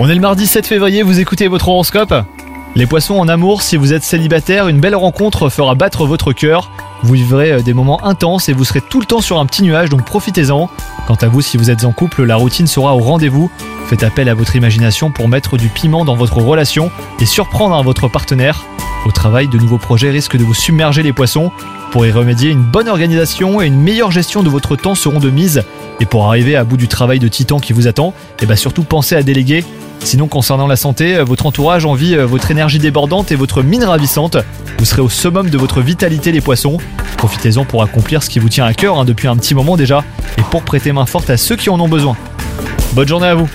On est le mardi 7 février, vous écoutez votre horoscope Les poissons en amour, si vous êtes célibataire, une belle rencontre fera battre votre cœur. Vous vivrez euh, des moments intenses et vous serez tout le temps sur un petit nuage, donc profitez-en. Quant à vous, si vous êtes en couple, la routine sera au rendez-vous. Faites appel à votre imagination pour mettre du piment dans votre relation et surprendre votre partenaire. Au travail, de nouveaux projets risquent de vous submerger les poissons. Pour y remédier, une bonne organisation et une meilleure gestion de votre temps seront de mise. Et pour arriver à bout du travail de titan qui vous attend, et bah surtout pensez à déléguer. Sinon, concernant la santé, euh, votre entourage envie euh, votre énergie débordante et votre mine ravissante. Vous serez au summum de votre vitalité, les poissons. Profitez-en pour accomplir ce qui vous tient à cœur hein, depuis un petit moment déjà et pour prêter main forte à ceux qui en ont besoin. Bonne journée à vous